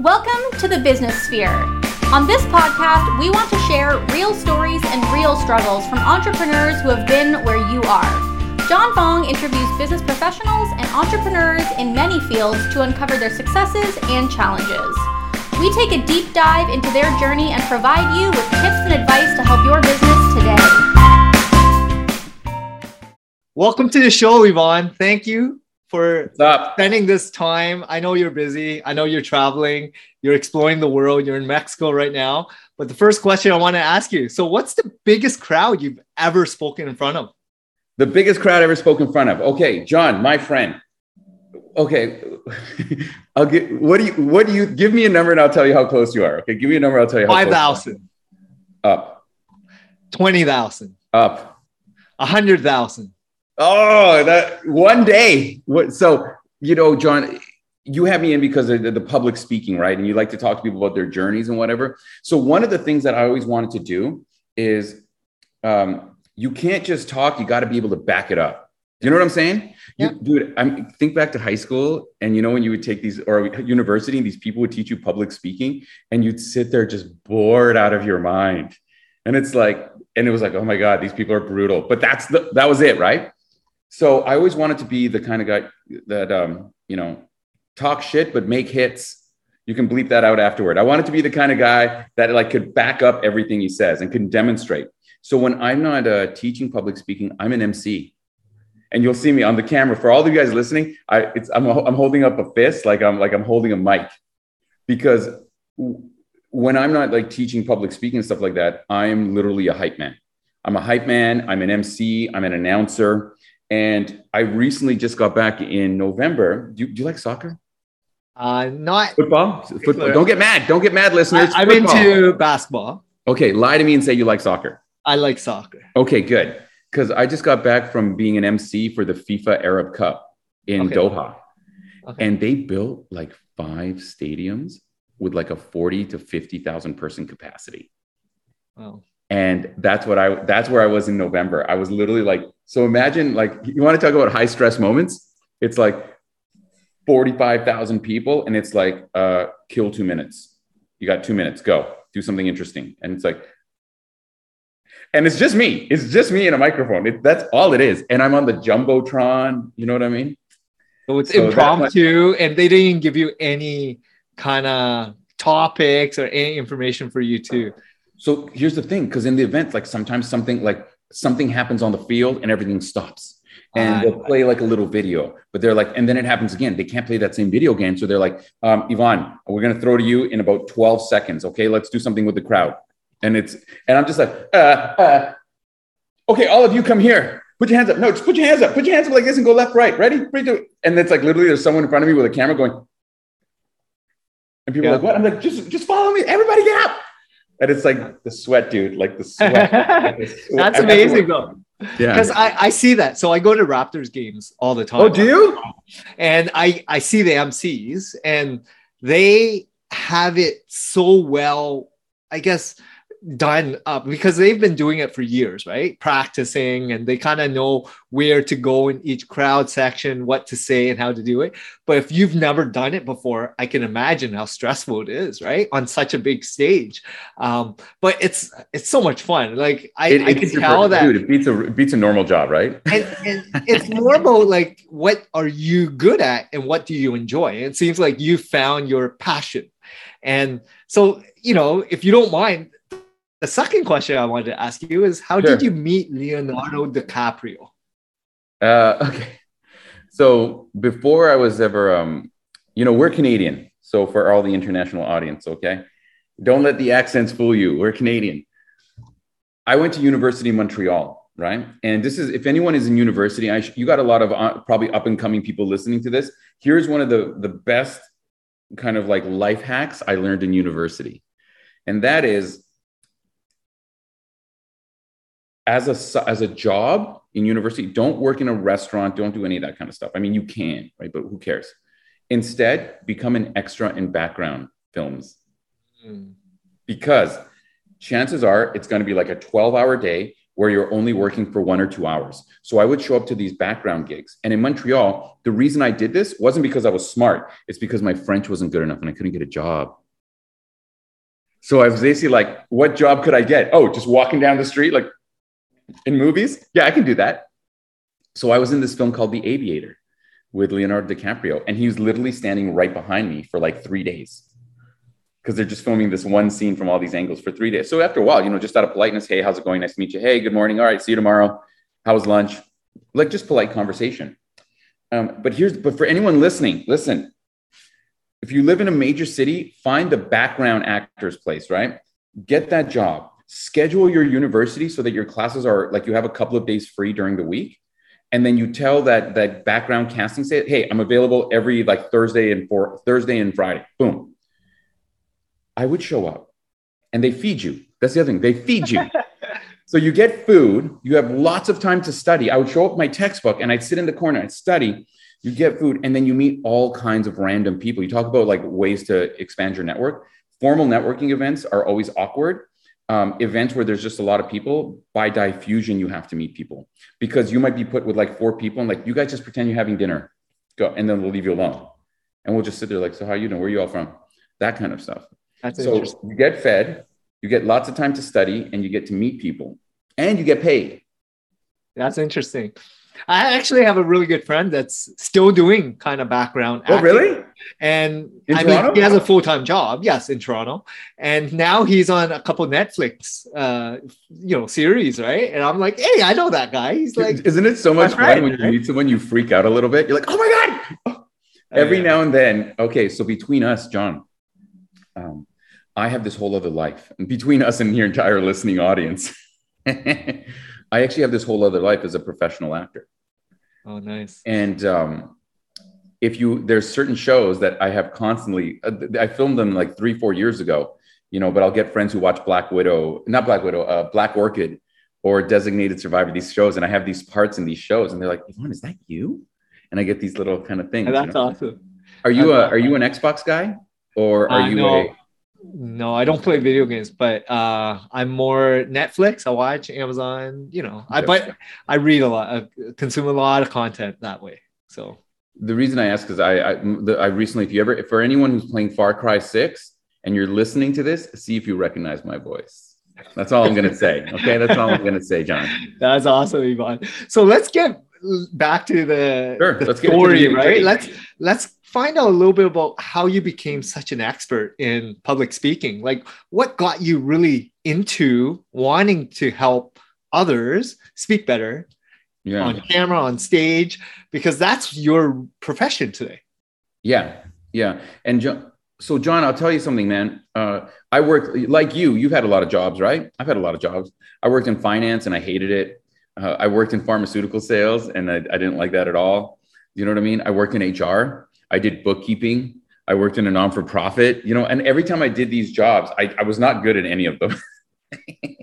Welcome to the Business Sphere. On this podcast, we want to share real stories and real struggles from entrepreneurs who have been where you are. John Fong interviews business professionals and entrepreneurs in many fields to uncover their successes and challenges. We take a deep dive into their journey and provide you with tips and advice to help your business today. Welcome to the show, Ivan. Thank you for spending this time. I know you're busy. I know you're traveling. You're exploring the world. You're in Mexico right now. But the first question I want to ask you so, what's the biggest crowd you've ever spoken in front of? The biggest crowd I ever spoke in front of. Okay, John, my friend. Okay, I'll get. What do you? What do you? Give me a number and I'll tell you how close you are. Okay, give me a number. I'll tell you how. Five thousand. Up. Twenty thousand. Up. A hundred thousand. Oh, that one day. What? So you know, John, you have me in because of the public speaking, right? And you like to talk to people about their journeys and whatever. So one of the things that I always wanted to do is, um, you can't just talk. You got to be able to back it up. Do you know what I'm saying? You, dude, I'm think back to high school and you know when you would take these or university and these people would teach you public speaking and you'd sit there just bored out of your mind. And it's like, and it was like, oh my God, these people are brutal. But that's the that was it, right? So I always wanted to be the kind of guy that um, you know, talk shit but make hits. You can bleep that out afterward. I wanted to be the kind of guy that like could back up everything he says and can demonstrate. So when I'm not uh, teaching public speaking, I'm an MC, and you'll see me on the camera. For all of you guys listening, I it's I'm I'm holding up a fist like I'm like I'm holding a mic, because when I'm not like teaching public speaking and stuff like that, I'm literally a hype man. I'm a hype man. I'm an MC. I'm an announcer. And I recently just got back in November. Do you, do you like soccer? Uh, not football. Football. Don't get mad. Don't get mad, listeners. I, am into basketball. Okay, lie to me and say you like soccer. I like soccer. Okay, good. Because I just got back from being an MC for the FIFA Arab Cup in okay. Doha, okay. and they built like five stadiums with like a forty to fifty thousand person capacity. Wow and that's what i that's where i was in november. I was literally like so imagine like you want to talk about high stress moments? It's like 45000 people and it's like uh kill two minutes. You got two minutes go do something interesting. And it's like and it's just me it's just me in a microphone. It, that's all it is. And i'm on the jumbotron you know what i mean? So it's so impromptu and they didn't give you any kind of topics or any information for you to so here's the thing, because in the event, like sometimes something like something happens on the field and everything stops. And uh, they'll play like a little video, but they're like, and then it happens again. They can't play that same video game. So they're like, um, Ivan, we're gonna throw to you in about 12 seconds. Okay, let's do something with the crowd. And it's and I'm just like, uh, uh, okay, all of you come here. Put your hands up. No, just put your hands up. Put your hands up like this and go left, right. Ready? Ready and it's like literally there's someone in front of me with a camera going, and people yeah. are like, what? I'm like, just just follow me. Everybody get up and it's like the sweat, dude. Like the sweat. like the sweat. That's amazing, though. Yeah, because I, I see that. So I go to Raptors games all the time. Oh, do you? And I I see the MCs, and they have it so well. I guess done up because they've been doing it for years, right? Practicing and they kind of know where to go in each crowd section, what to say and how to do it. But if you've never done it before, I can imagine how stressful it is, right? On such a big stage. Um, but it's it's so much fun. Like I, it, I can tell that dude, it beats a it beats a normal job, right? and, and it's more about like what are you good at and what do you enjoy? it seems like you found your passion. And so, you know, if you don't mind, the second question I wanted to ask you is how sure. did you meet Leonardo DiCaprio? Uh, okay. So before I was ever, um, you know, we're Canadian. So for all the international audience, okay, don't let the accents fool you. We're Canadian. I went to University of Montreal, right? And this is, if anyone is in university, I sh- you got a lot of uh, probably up and coming people listening to this. Here's one of the the best kind of like life hacks I learned in university, and that is as a as a job in university don't work in a restaurant don't do any of that kind of stuff i mean you can right but who cares instead become an extra in background films mm. because chances are it's going to be like a 12 hour day where you're only working for one or two hours. So I would show up to these background gigs. And in Montreal, the reason I did this wasn't because I was smart, it's because my French wasn't good enough and I couldn't get a job. So I was basically like, what job could I get? Oh, just walking down the street, like in movies? Yeah, I can do that. So I was in this film called The Aviator with Leonardo DiCaprio, and he was literally standing right behind me for like three days because they're just filming this one scene from all these angles for three days. So after a while, you know, just out of politeness, hey, how's it going? Nice to meet you. Hey, good morning. All right, see you tomorrow. How was lunch? Like just polite conversation. Um, but here's, but for anyone listening, listen, if you live in a major city, find the background actors place, right? Get that job. Schedule your university so that your classes are like you have a couple of days free during the week. And then you tell that that background casting say, hey, I'm available every like Thursday and for Thursday and Friday. Boom. I would show up and they feed you. That's the other thing. They feed you. so you get food, you have lots of time to study. I would show up my textbook and I'd sit in the corner, I'd study you get food and then you meet all kinds of random people you talk about like ways to expand your network formal networking events are always awkward um, events where there's just a lot of people by diffusion you have to meet people. Because you might be put with like four people and like you guys just pretend you're having dinner. Go and then we'll leave you alone. And we'll just sit there like so how you know where are you all from? That kind of stuff. That's so you get fed you get lots of time to study and you get to meet people. And you get paid. That's interesting I actually have a really good friend that's still doing kind of background. Oh, really? And in I Toronto? mean, he has a full time job. Yes, in Toronto. And now he's on a couple Netflix, uh, you know, series, right? And I'm like, hey, I know that guy. He's like, isn't it so much fun when you meet someone you freak out a little bit? You're like, oh my god. Every now and then, okay. So between us, John, um, I have this whole other life, and between us and your entire listening audience. I actually have this whole other life as a professional actor. Oh, nice. And um, if you, there's certain shows that I have constantly, uh, I filmed them like three, four years ago, you know, but I'll get friends who watch Black Widow, not Black Widow, uh, Black Orchid or Designated Survivor, these shows. And I have these parts in these shows and they're like, Ivan, is that you? And I get these little kind of things. that's you know? awesome. Are you a, are you an Xbox guy or are you a, no, I don't play video games, but uh, I'm more Netflix. I watch Amazon. You know, I but I read a lot, I consume a lot of content that way. So the reason I ask is I I, the, I recently, if you ever, for anyone who's playing Far Cry Six and you're listening to this, see if you recognize my voice. That's all I'm gonna say. Okay, that's all I'm gonna say, John. That's awesome, Ivan. So let's get back to the, sure, the let's story, right? Let's let's find out a little bit about how you became such an expert in public speaking. Like, what got you really into wanting to help others speak better yeah. on camera, on stage, because that's your profession today. Yeah, yeah. And John, so, John, I'll tell you something, man. Uh, I worked like you. You've had a lot of jobs, right? I've had a lot of jobs. I worked in finance and I hated it. Uh, I worked in pharmaceutical sales and I, I didn't like that at all. You know what I mean? I worked in HR I did bookkeeping. I worked in a non for profit, you know, and every time I did these jobs, I, I was not good at any of them.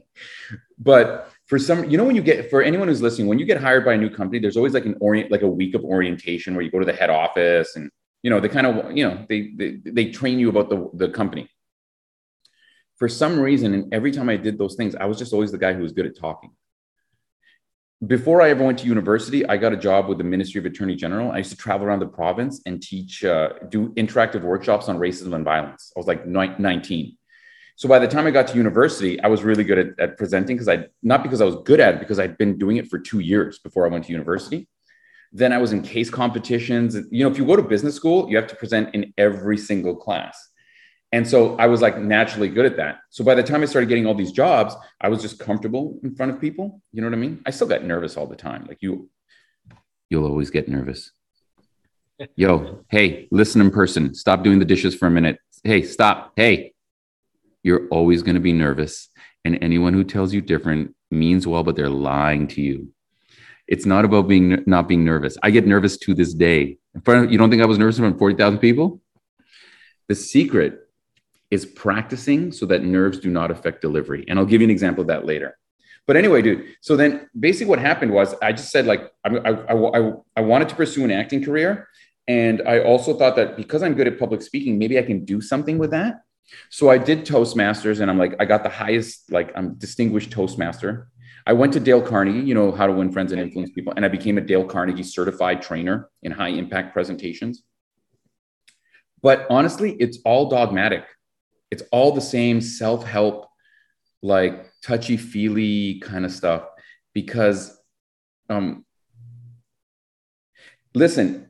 but for some, you know, when you get, for anyone who's listening, when you get hired by a new company, there's always like an orient, like a week of orientation where you go to the head office and, you know, they kind of, you know, they, they, they train you about the, the company. For some reason, and every time I did those things, I was just always the guy who was good at talking before I ever went to university, I got a job with the Ministry of Attorney General. I used to travel around the province and teach, uh, do interactive workshops on racism and violence. I was like 19. So by the time I got to university, I was really good at, at presenting because I, not because I was good at it, because I'd been doing it for two years before I went to university. Then I was in case competitions. You know, if you go to business school, you have to present in every single class. And so I was like naturally good at that. So by the time I started getting all these jobs, I was just comfortable in front of people. You know what I mean? I still got nervous all the time. Like you, you'll always get nervous. Yo, hey, listen in person. Stop doing the dishes for a minute. Hey, stop. Hey, you're always going to be nervous. And anyone who tells you different means well, but they're lying to you. It's not about being not being nervous. I get nervous to this day. In front of, you don't think I was nervous in front of 40,000 people? The secret is practicing so that nerves do not affect delivery. And I'll give you an example of that later. But anyway, dude, so then basically what happened was I just said, like, I, I, I, I wanted to pursue an acting career. And I also thought that because I'm good at public speaking, maybe I can do something with that. So I did Toastmasters and I'm like, I got the highest, like, I'm distinguished Toastmaster. I went to Dale Carnegie, you know, how to win friends and influence people. And I became a Dale Carnegie certified trainer in high impact presentations. But honestly, it's all dogmatic. It's all the same self help, like touchy feely kind of stuff. Because, um, listen,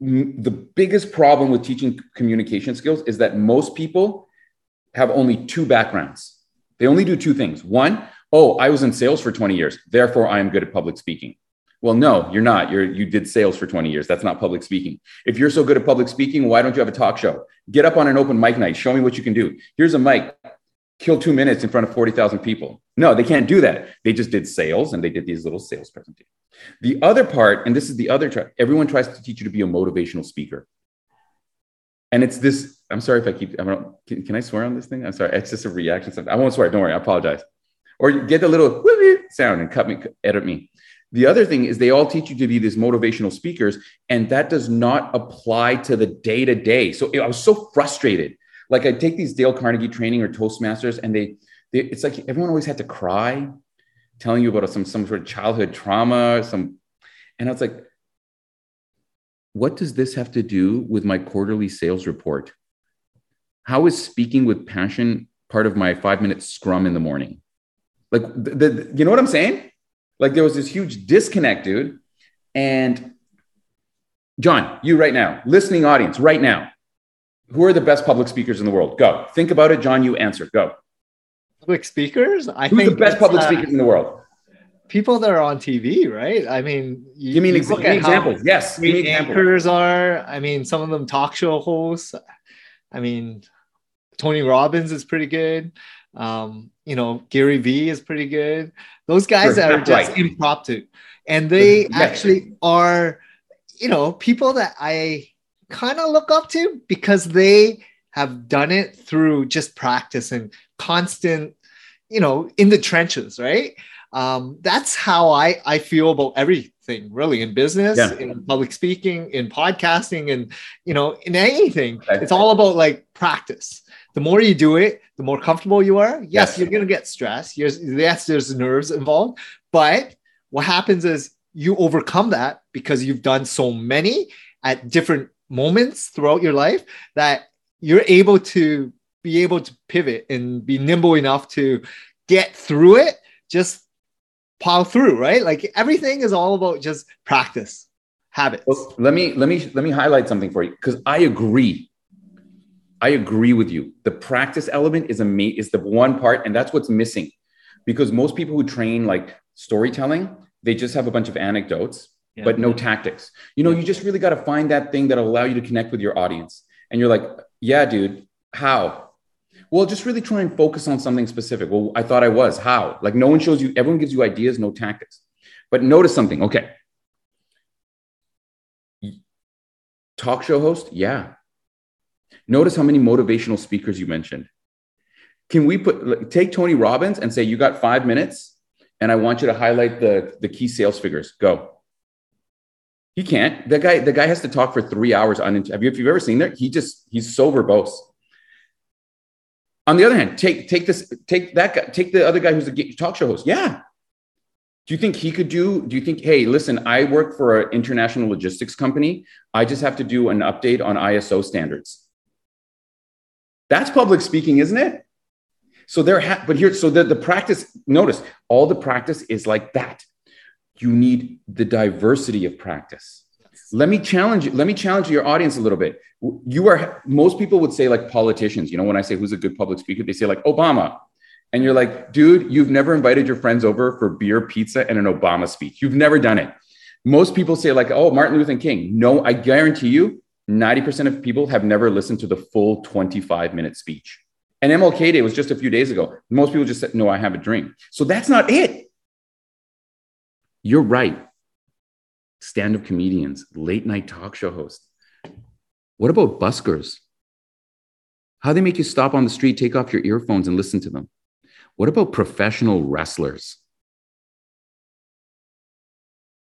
the biggest problem with teaching communication skills is that most people have only two backgrounds. They only do two things. One, oh, I was in sales for 20 years, therefore I am good at public speaking. Well, no, you're not. You're you did sales for 20 years. That's not public speaking. If you're so good at public speaking, why don't you have a talk show? Get up on an open mic night. Show me what you can do. Here's a mic. Kill two minutes in front of 40,000 people. No, they can't do that. They just did sales and they did these little sales presentations. The other part, and this is the other track, everyone tries to teach you to be a motivational speaker. And it's this, I'm sorry if I keep, I don't, can, can I swear on this thing? I'm sorry. It's just a reaction. I won't swear. Don't worry. I apologize. Or get the little sound and cut me, edit me. The other thing is they all teach you to be these motivational speakers, and that does not apply to the day to day. So I was so frustrated. Like I take these Dale Carnegie training or Toastmasters, and they, they it's like everyone always had to cry, telling you about some some sort of childhood trauma, some, and I was like, what does this have to do with my quarterly sales report? How is speaking with passion part of my five minute scrum in the morning? Like, the, the, you know what I'm saying? Like there was this huge disconnect, dude. And John, you right now, listening audience right now, who are the best public speakers in the world? Go. Think about it, John. You answer. Go. Public speakers? I Who's think the best public uh, speakers in the world? People that are on TV, right? I mean, you, give me an ex- examples. Yes, give me anchors are. I mean, some of them talk show hosts. I mean, Tony Robbins is pretty good. Um, you know, Gary Vee is pretty good. Those guys sure, are just right. impromptu. And they actually are, you know, people that I kind of look up to because they have done it through just practice and constant, you know, in the trenches, right? Um, that's how I, I feel about everything really in business, yeah. in public speaking, in podcasting, and you know, in anything. It's all about like practice the more you do it, the more comfortable you are. Yes, yes. you're going to get stressed. Yes, yes, there's nerves involved. But what happens is you overcome that because you've done so many at different moments throughout your life that you're able to be able to pivot and be nimble enough to get through it, just plow through, right? Like everything is all about just practice, habits. Well, let me let me let me highlight something for you because I agree I agree with you. The practice element is a me is the one part, and that's what's missing, because most people who train like storytelling, they just have a bunch of anecdotes, yeah. but no tactics. You know, you just really got to find that thing that'll allow you to connect with your audience. And you're like, yeah, dude, how? Well, just really try and focus on something specific. Well, I thought I was. How? Like, no one shows you, everyone gives you ideas, no tactics. But notice something. Okay. Talk show host? Yeah. Notice how many motivational speakers you mentioned. Can we put take Tony Robbins and say you got five minutes, and I want you to highlight the the key sales figures. Go. He can't. The guy the guy has to talk for three hours. On have you if you've ever seen that? He just he's so verbose. On the other hand, take take this take that guy take the other guy who's a talk show host. Yeah, do you think he could do do you think hey listen i work for an international logistics company i just have to do an update on iso standards that's public speaking, isn't it? So there, ha- but here, so the, the practice, notice all the practice is like that. You need the diversity of practice. Let me challenge. Let me challenge your audience a little bit. You are, most people would say like politicians, you know, when I say who's a good public speaker, they say like Obama. And you're like, dude, you've never invited your friends over for beer, pizza, and an Obama speech. You've never done it. Most people say, like, oh, Martin Luther King. No, I guarantee you, 90% of people have never listened to the full 25 minute speech. And MLK Day was just a few days ago. Most people just said, No, I have a dream. So that's not it. You're right. Stand up comedians, late night talk show hosts. What about buskers? How they make you stop on the street, take off your earphones, and listen to them? What about professional wrestlers?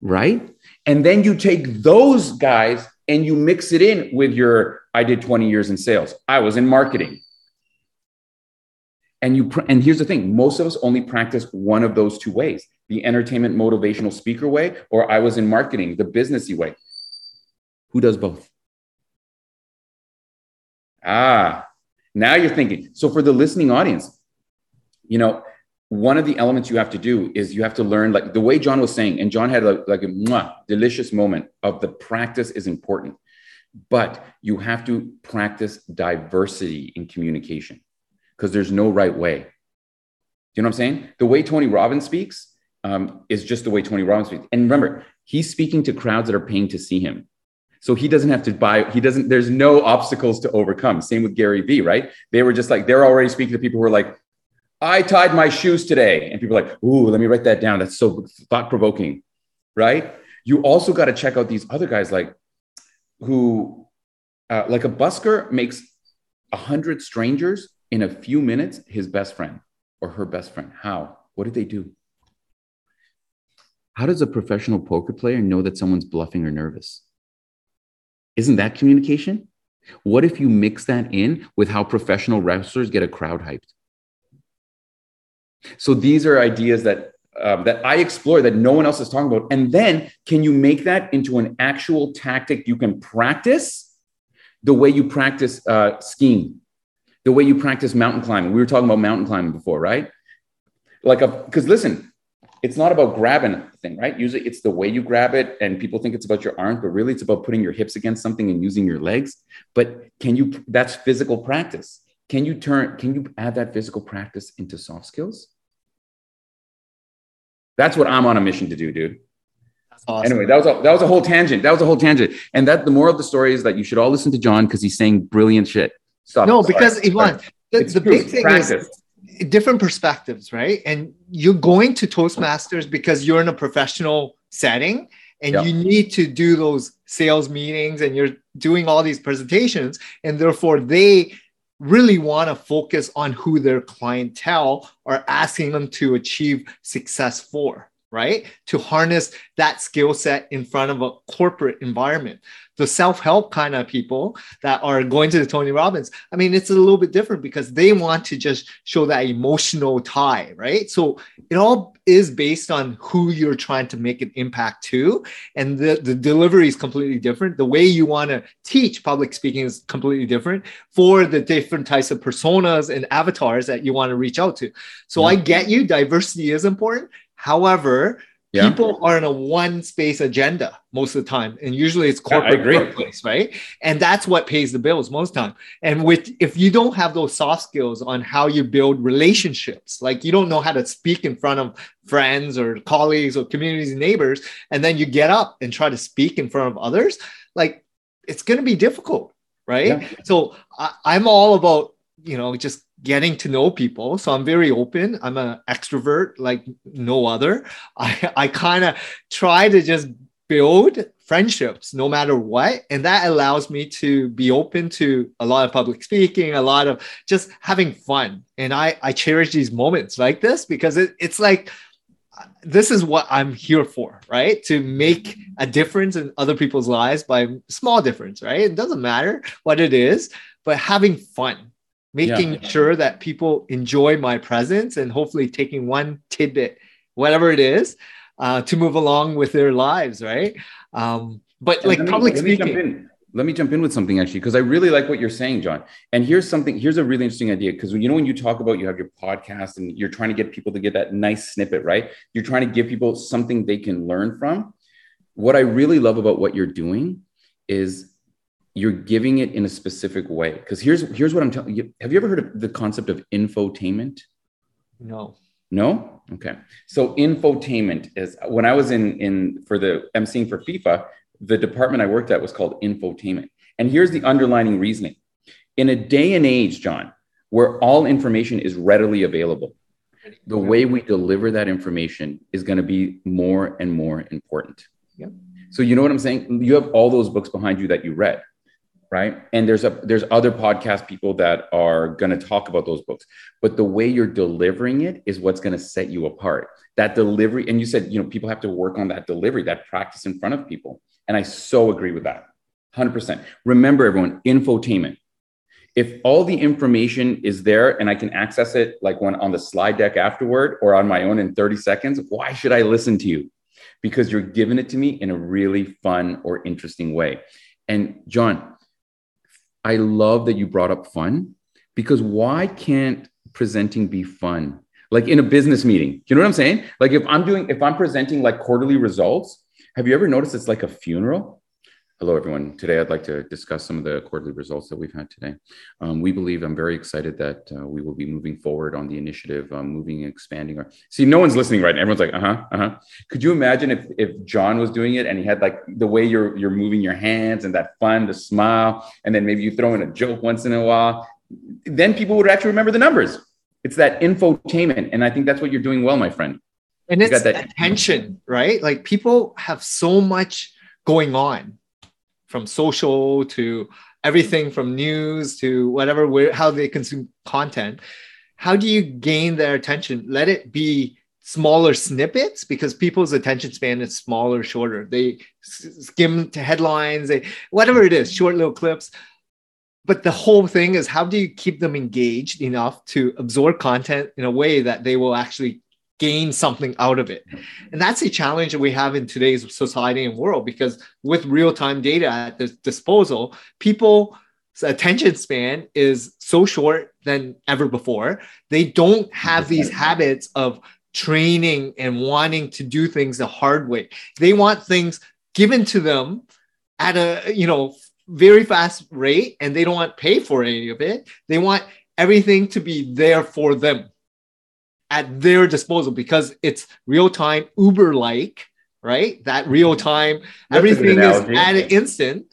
Right? And then you take those guys and you mix it in with your I did 20 years in sales. I was in marketing. And you and here's the thing: most of us only practice one of those two ways: the entertainment motivational speaker way, or I was in marketing, the businessy way. Who does both? Ah, now you're thinking. So for the listening audience, you know, one of the elements you have to do is you have to learn, like the way John was saying, and John had a, like a mwah, delicious moment of the practice is important, but you have to practice diversity in communication because there's no right way. Do you know what I'm saying? The way Tony Robbins speaks um, is just the way Tony Robbins speaks. And remember, he's speaking to crowds that are paying to see him. So he doesn't have to buy, he doesn't, there's no obstacles to overcome. Same with Gary Vee, right? They were just like, they're already speaking to people who are like, I tied my shoes today. And people are like, ooh, let me write that down. That's so thought provoking, right? You also got to check out these other guys like who, uh, like a busker makes a hundred strangers in a few minutes his best friend or her best friend. How? What did they do? How does a professional poker player know that someone's bluffing or nervous? Isn't that communication? What if you mix that in with how professional wrestlers get a crowd hyped? So these are ideas that um, that I explore that no one else is talking about. And then can you make that into an actual tactic you can practice the way you practice uh, skiing, the way you practice mountain climbing? We were talking about mountain climbing before, right? Like, because listen, it's not about grabbing a thing, right? Usually it's the way you grab it, and people think it's about your arms, but really it's about putting your hips against something and using your legs. But can you, that's physical practice. Can you turn, can you add that physical practice into soft skills? That's what I'm on a mission to do, dude. Awesome. Anyway, that was a that was a whole tangent. That was a whole tangent. And that the moral of the story is that you should all listen to John because he's saying brilliant shit. Stop. No, because Ivan, the, the big thing practice. is different perspectives, right? And you're going to Toastmasters because you're in a professional setting and yep. you need to do those sales meetings and you're doing all these presentations and therefore they really want to focus on who their clientele are asking them to achieve success for right? To harness that skill set in front of a corporate environment. The self help kind of people that are going to the Tony Robbins, I mean, it's a little bit different because they want to just show that emotional tie, right? So it all is based on who you're trying to make an impact to. And the, the delivery is completely different. The way you want to teach public speaking is completely different for the different types of personas and avatars that you want to reach out to. So yeah. I get you, diversity is important However, yeah. people are in a one space agenda most of the time, and usually it's corporate yeah, workplace, right? And that's what pays the bills most time. And with if you don't have those soft skills on how you build relationships, like you don't know how to speak in front of friends or colleagues or communities and neighbors, and then you get up and try to speak in front of others, like it's going to be difficult, right? Yeah. So I, I'm all about you know just getting to know people. So i'm very open. I'm an extrovert like no other. I i kind of try to just build friendships no matter what. And that allows me to be open to a lot of public speaking a lot of just having fun. And i i cherish these moments like this because it, it's like this is what i'm here for right? To make a difference in other people's lives by small difference right? It doesn't matter what it is but having fun making yeah. sure that people enjoy my presence and hopefully taking one tidbit, whatever it is, uh, to move along with their lives, right? Um, but like me, public let speaking. Let me jump in with something actually, because I really like what you're saying, John. And here's something, here's a really interesting idea. Because you know, when you talk about you have your podcast and you're trying to get people to get that nice snippet, right? You're trying to give people something they can learn from. What I really love about what you're doing is you're giving it in a specific way. Because here's here's what I'm telling you. Have you ever heard of the concept of infotainment? No. No? Okay. So infotainment is when I was in in for the emceeing for FIFA, the department I worked at was called infotainment. And here's the underlining reasoning. In a day and age, John, where all information is readily available, the way we deliver that information is going to be more and more important. Yep. So you know what I'm saying? You have all those books behind you that you read right and there's a there's other podcast people that are going to talk about those books but the way you're delivering it is what's going to set you apart that delivery and you said you know people have to work on that delivery that practice in front of people and i so agree with that 100% remember everyone infotainment if all the information is there and I can access it like when on the slide deck afterward or on my own in 30 seconds, why should I listen to you? Because you're giving it to me in a really fun or interesting way. And John, I love that you brought up fun because why can't presenting be fun? Like in a business meeting, you know what I'm saying? Like if I'm doing, if I'm presenting like quarterly results, have you ever noticed it's like a funeral? Hello, everyone. Today, I'd like to discuss some of the quarterly results that we've had today. Um, we believe I'm very excited that uh, we will be moving forward on the initiative, um, moving and expanding. Our see, no one's listening right now. Everyone's like, uh huh, uh huh. Could you imagine if if John was doing it and he had like the way you're you're moving your hands and that fun, the smile, and then maybe you throw in a joke once in a while, then people would actually remember the numbers. It's that infotainment, and I think that's what you're doing well, my friend. And it's that attention, right? Like people have so much going on from social to everything from news to whatever where how they consume content. How do you gain their attention? Let it be smaller snippets because people's attention span is smaller shorter. They skim to headlines they whatever it is short little clips. But the whole thing is how do you keep them engaged enough to absorb content in a way that they will actually gain something out of it. And that's a challenge that we have in today's society and world because with real-time data at the disposal, people's attention span is so short than ever before. They don't have these habits of training and wanting to do things the hard way. They want things given to them at a, you know, very fast rate and they don't want to pay for any of it. They want everything to be there for them at their disposal because it's real time Uber like, right? That real mm-hmm. time, everything is at an instant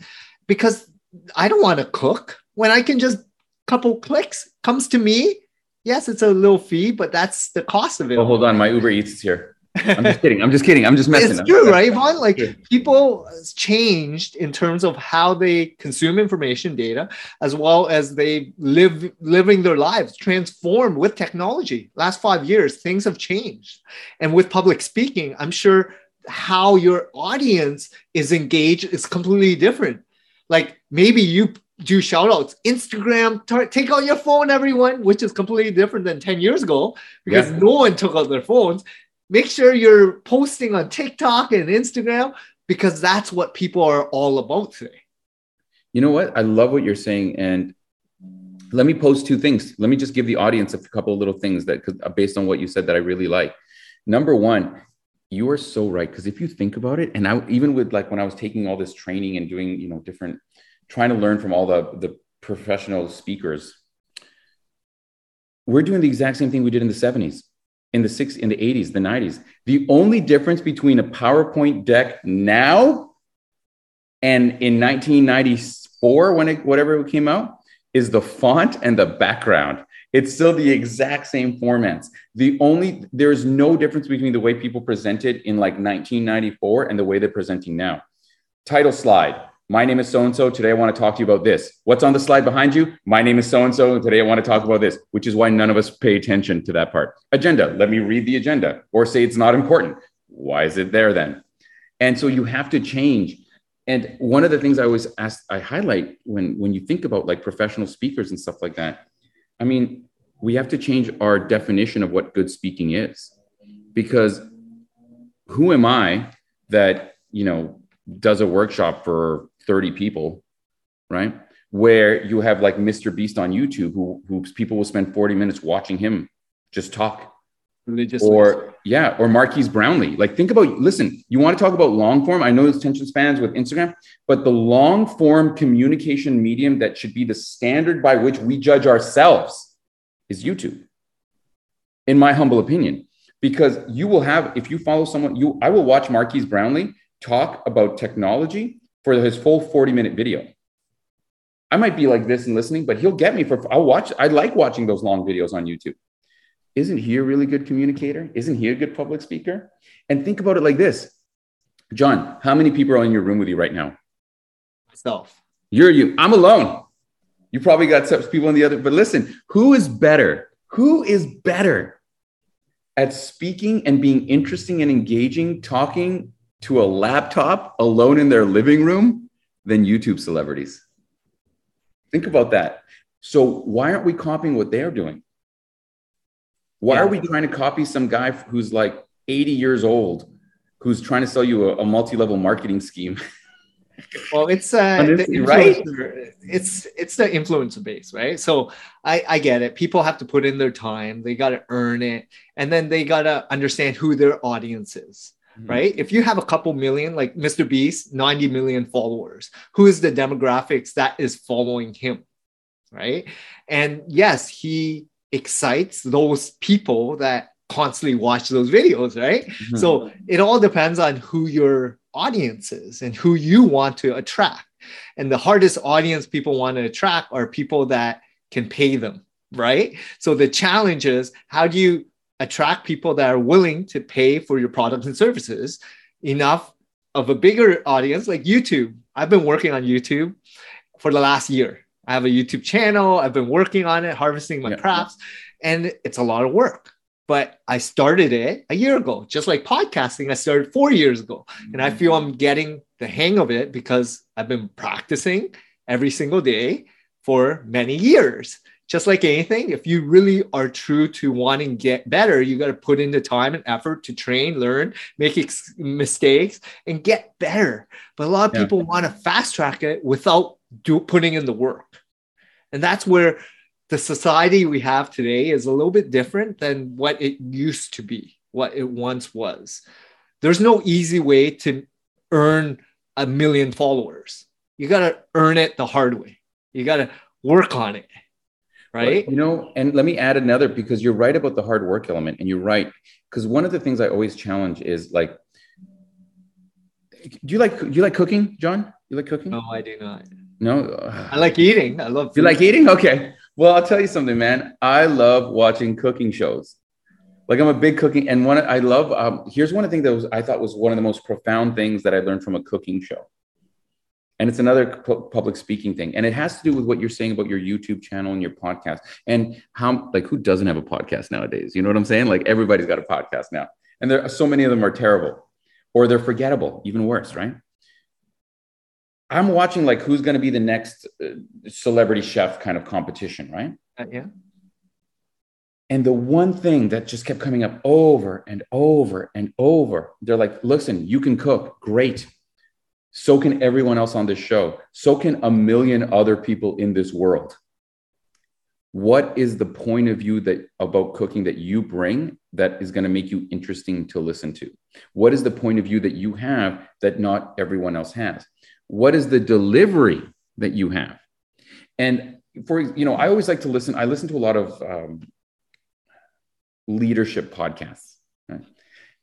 because I don't want to cook when I can just couple clicks comes to me. Yes, it's a little fee, but that's the cost of it. Oh, hold on, my Uber Eats is here. I'm just kidding. I'm just kidding. I'm just messing. Up It's true, right, Ivan? Like people changed in terms of how they consume information data, as well as they live living their lives, transformed with technology. Last five years, things have changed, and with public speaking, I'm sure how your audience is engaged is completely different. Like maybe you do shout outs, Instagram, t- take out your phone, everyone, which is completely different than 10 years ago because yeah. no one took out their phones make sure you're posting on TikTok and Instagram because that's what people are all about today. You know what? I love what you're saying. And let me post two things. Let me just give the audience a couple of little things that, uh, based on what you said, that I really like. Number one, you are so right. Because if you think about it, and I, even with like when I was taking all this training and doing, you know, different, trying to learn from all the, the professional speakers, we're doing the exact same thing we did in the 70s in the six in the 80s, the 90s. The only difference between a PowerPoint deck now and in 1994, when it whatever it came out, is the font and the background. It's still the exact same formats. The only there's no difference between the way people presented in like 1994 and the way they're presenting now. Title slide, my name is so and so. Today, I want to talk to you about this. What's on the slide behind you? My name is so and so. Today, I want to talk about this, which is why none of us pay attention to that part. Agenda. Let me read the agenda or say it's not important. Why is it there then? And so you have to change. And one of the things I always ask, I highlight when, when you think about like professional speakers and stuff like that, I mean, we have to change our definition of what good speaking is. Because who am I that, you know, does a workshop for 30 people, right? Where you have like Mr. Beast on YouTube, who, who people will spend 40 minutes watching him just talk. Religious or yeah, or Marques Brownlee. Like, think about listen, you want to talk about long form. I know there's tension spans with Instagram, but the long form communication medium that should be the standard by which we judge ourselves is YouTube, in my humble opinion. Because you will have, if you follow someone, you I will watch Marques Brownlee talk about technology for his full 40 minute video. I might be like this and listening, but he'll get me for, I'll watch, I like watching those long videos on YouTube. Isn't he a really good communicator? Isn't he a good public speaker? And think about it like this John, how many people are in your room with you right now? Myself. You're you. I'm alone. You probably got some people on the other, but listen, who is better? Who is better at speaking and being interesting and engaging, talking to a laptop alone in their living room than YouTube celebrities. Think about that. So why aren't we copying what they're doing? Why Yeah. are we trying to copy some guy who's like 80 years old, who's trying to sell you a, a multi-level marketing scheme? Well, it's uh, Honestly, right? It's it's the influencer base, right? So I I get it. People have to put in their time. They got to earn it, and then they got to understand who their audience is, Mhm. right? If you have a couple million, like Mr. Beast, ninety million followers, who is the demographics that is following him, right? And yes, he excites those people that constantly watch those videos, right? Mhm. So it all depends on who your audience is and who you want to attract. And the hardest audience people want to attract are people that can pay them, right? So the challenge is how do you attract people that are willing to pay for your products and services enough of a bigger audience like YouTube? I've been working on YouTube for the last year. I have a YouTube channel. I've been working on it, harvesting my Yeah. crops, and it's a lot of work but I started it a year ago, just like podcasting. I started four years ago, and I mm-hmm. feel I'm getting the hang of it because I've been practicing every single day for many years. Just like anything, if you really are true to wanting to get better, you got to put in the time and effort to train, learn, make ex- mistakes, and get better. But a lot of Yeah. people want to fast track it without do, putting in the work. And that's where the society we have today is a little bit different than what it used to be, what it once was. There's no easy way to earn a million followers. You got to earn it the hard way. You got to work on it. Right? You know, and let me add another because you're right about the hard work element, and you're right because one of the things I always challenge is like, do you like do you like cooking, John? You like cooking? No, I do not. No. I like eating. I love You like eating? Okay. Well, I'll tell you something, man. I love watching cooking shows. Like I'm a big cooking, and one I love. Um, here's one of the things that was I thought was one of the most profound things that I learned from a cooking show, and it's another pu- public speaking thing, and it has to do with what you're saying about your YouTube channel and your podcast, and how like who doesn't have a podcast nowadays? You know what I'm saying? Like everybody's got a podcast now, and there are so many of them are terrible, or they're forgettable, even worse, right? I'm watching like who's going to be the next uh, celebrity chef kind of competition, right? Uh, yeah. And the one thing that just kept coming up over and over and over, they're like, listen, you can cook, great. So can everyone else on this show. So can a million other people in this world. What is the point of view that about cooking that you bring that is going to make you interesting to listen to? What is the point of view that you have that not everyone else has? What is the delivery that you have? And for you know, I always like to listen. I listen to a lot of um, leadership podcasts. right?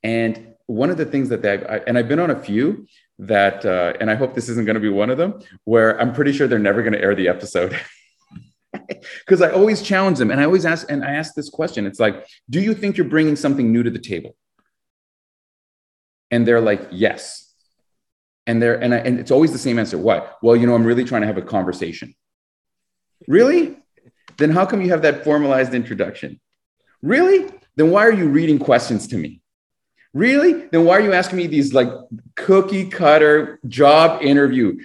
And one of the things that they, I, and I've been on a few that, uh, and I hope this isn't going to be one of them, where I'm pretty sure they're never going to air the episode. Because I always challenge them, and I always ask, and I ask this question: It's like, do you think you're bringing something new to the table? And they're like, yes. And they're, and, I, and it's always the same answer. What? Well, you know, I'm really trying to have a conversation. Really? Then how come you have that formalized introduction? Really? Then why are you reading questions to me? Really? Then why are you asking me these like cookie cutter job interview?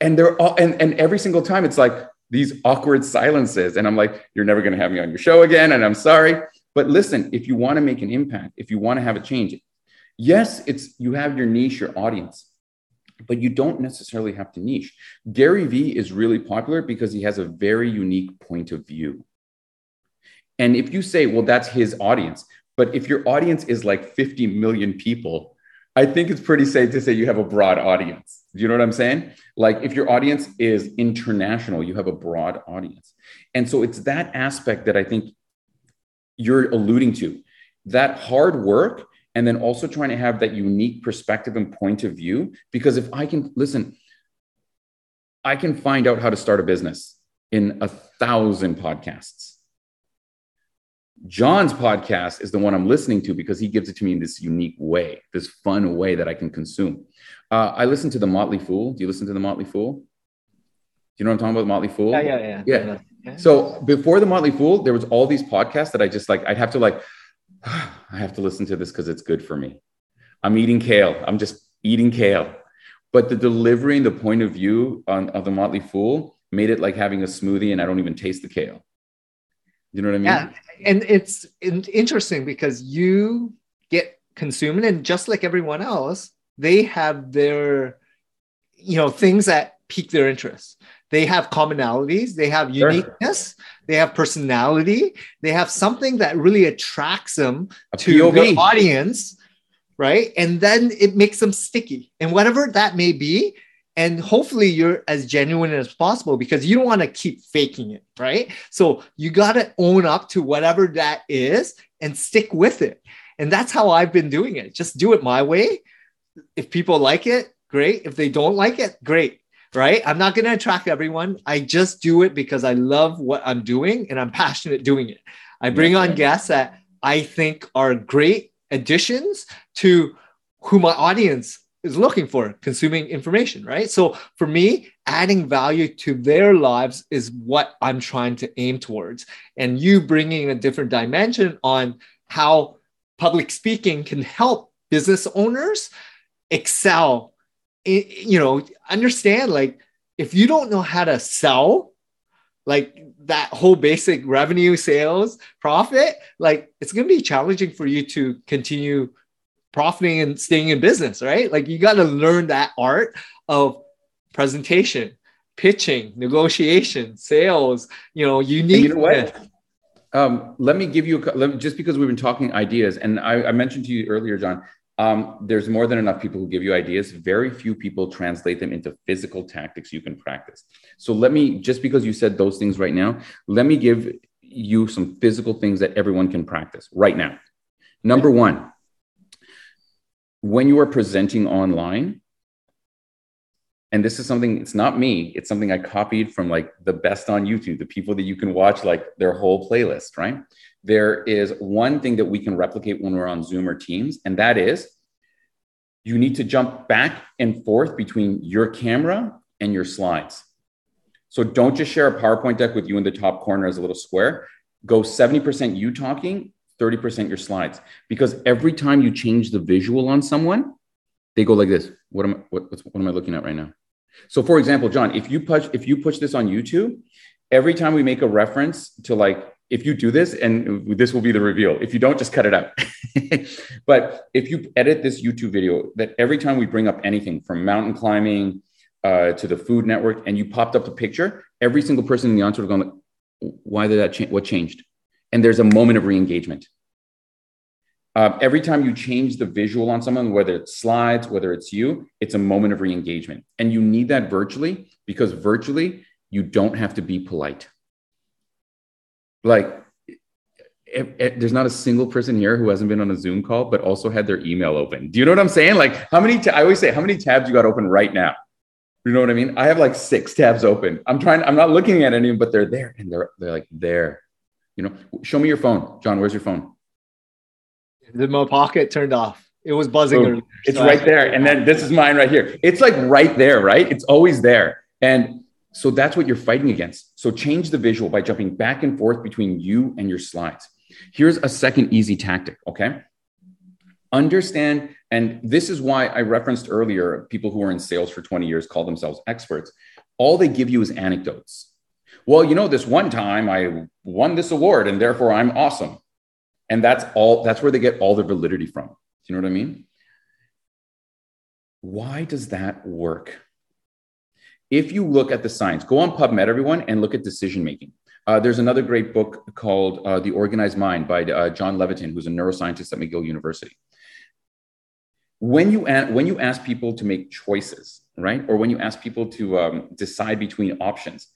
And they're all and, and every single time it's like these awkward silences. And I'm like, you're never gonna have me on your show again. And I'm sorry. But listen, if you want to make an impact, if you want to have a change, yes, it's you have your niche, your audience, but you don't necessarily have to niche. Gary Vee is really popular because he has a very unique point of view. And if you say, well, that's his audience, but if your audience is like 50 million people, I think it's pretty safe to say you have a broad audience. Do you know what I'm saying? Like if your audience is international, you have a broad audience. And so it's that aspect that I think you're alluding to that hard work and then also trying to have that unique perspective and point of view. Because if I can listen, I can find out how to start a business in a thousand podcasts. John's podcast is the one I'm listening to because he gives it to me in this unique way, this fun way that I can consume. Uh, I listen to the Motley Fool. Do you listen to the Motley Fool? Do you know what I'm talking about, Motley Fool? Yeah, yeah, yeah. Yeah. yeah. So before the Motley Fool, there was all these podcasts that I just like. I'd have to like, I have to listen to this because it's good for me. I'm eating kale. I'm just eating kale. But the delivery and the point of view on, of the Motley Fool made it like having a smoothie and I don't even taste the kale. You know what I mean? Yeah, and it's interesting because you get consuming, and just like everyone else, they have their, you know, things that pique their interest. They have commonalities, they have Sure. uniqueness, they have personality, they have something that really attracts them to the audience, right? And then it makes them sticky, and whatever that may be. And hopefully, you're as genuine as possible because you don't want to keep faking it, right? So, you got to own up to whatever that is and stick with it. And that's how I've been doing it. Just do it my way. If people like it, great. If they don't like it, great. Right? I'm not going to attract everyone. I just do it because I love what I'm doing and I'm passionate doing it. I bring on guests that I think are great additions to who my audience is looking for consuming information, right? So for me, adding value to their lives is what I'm trying to aim towards. And you bringing a different dimension on how public speaking can help business owners excel. You know, understand like if you don't know how to sell, like that whole basic revenue, sales, profit, like it's going to be challenging for you to continue profiting and staying in business, right? Like you got to learn that art of presentation, pitching, negotiation, sales, you know, unique. you know what? Um, let me give you a, let me, just because we've been talking ideas, and I, I mentioned to you earlier, John. Um, there's more than enough people who give you ideas. Very few people translate them into physical tactics you can practice. So let me just because you said those things right now, let me give you some physical things that everyone can practice right now. Number one, when you are presenting online, and this is something it's not me it's something i copied from like the best on youtube the people that you can watch like their whole playlist right? There is one thing that we can replicate when we're on zoom or teams and that is you need to jump back and forth between your camera and your slides. So don't just share a powerpoint deck with you in the top corner as a little square. Go 70% you talking 30% your slides because every time you change the visual on someone they go like this what am I, what, what am i looking at right now so for example, John, if you push if you push this on YouTube, every time we make a reference to like if you do this and this will be the reveal. If you don't just cut it out. but if you edit this YouTube video that every time we bring up anything from mountain climbing uh, to the food network and you popped up the picture, every single person in the would have gone like, why did that change? What changed? And there's a moment of re-engagement. Uh, every time you change the visual on someone, whether it's slides, whether it's you, it's a moment of re-engagement. And you need that virtually because virtually you don't have to be polite. Like, there's not a single person here who hasn't been on a Zoom call, but also had their email open. Do you know what I'm saying? Like, how many? ta- I always say, how many tabs you got open right now? You know what I mean? I have like six tabs open. I'm trying. I'm not looking at any, but they're there, and they're they're like there. You know, show me your phone, John. Where's your phone? The my pocket turned off. It was buzzing. It's so right there. And then this is mine right here. It's like right there, right? It's always there. And so that's what you're fighting against. So change the visual by jumping back and forth between you and your slides. Here's a second easy tactic, okay? Understand, and this is why I referenced earlier people who are in sales for 20 years call themselves experts. All they give you is anecdotes. Well, you know, this one time I won this award and therefore I'm awesome. And that's all, that's where they get all their validity from. Do you know what I mean? Why does that work? If you look at the science, go on PubMed, everyone, and look at decision making. Uh, there's another great book called uh, The Organized Mind by uh, John Levitin, who's a neuroscientist at McGill University. When you, a- when you ask people to make choices, right, or when you ask people to um, decide between options,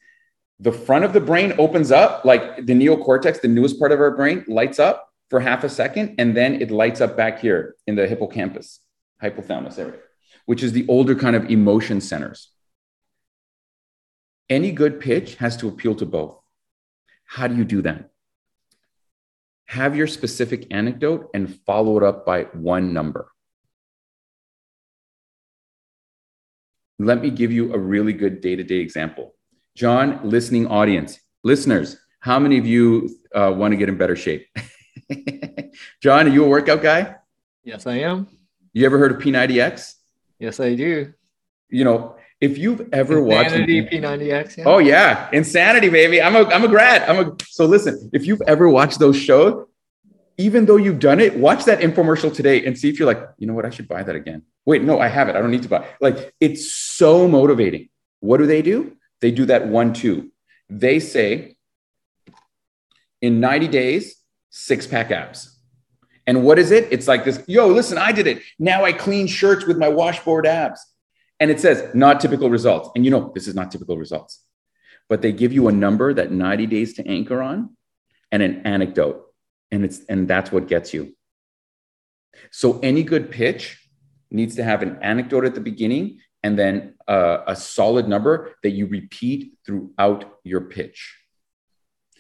the front of the brain opens up, like the neocortex, the newest part of our brain, lights up for half a second, and then it lights up back here in the hippocampus, hypothalamus area, which is the older kind of emotion centers. Any good pitch has to appeal to both. How do you do that? Have your specific anecdote and follow it up by one number. Let me give you a really good day to day example. John, listening audience, listeners, how many of you uh, want to get in better shape? John, are you a workout guy? Yes, I am. You ever heard of P90X? Yes, I do. You know, If you've ever watched Insanity P90X. Yeah. Oh yeah, insanity, baby. I'm a I'm a grad. I'm a so listen. If you've ever watched those shows, even though you've done it, watch that infomercial today and see if you're like, you know what, I should buy that again. Wait, no, I have it. I don't need to buy. Like it's so motivating. What do they do? They do that one two. They say in 90 days, six pack abs. And what is it? It's like this, yo, listen, I did it. Now I clean shirts with my washboard abs. And it says not typical results. And you know, this is not typical results. But they give you a number that 90 days to anchor on and an anecdote. And it's and that's what gets you. So any good pitch needs to have an anecdote at the beginning and then uh, a solid number that you repeat throughout your pitch.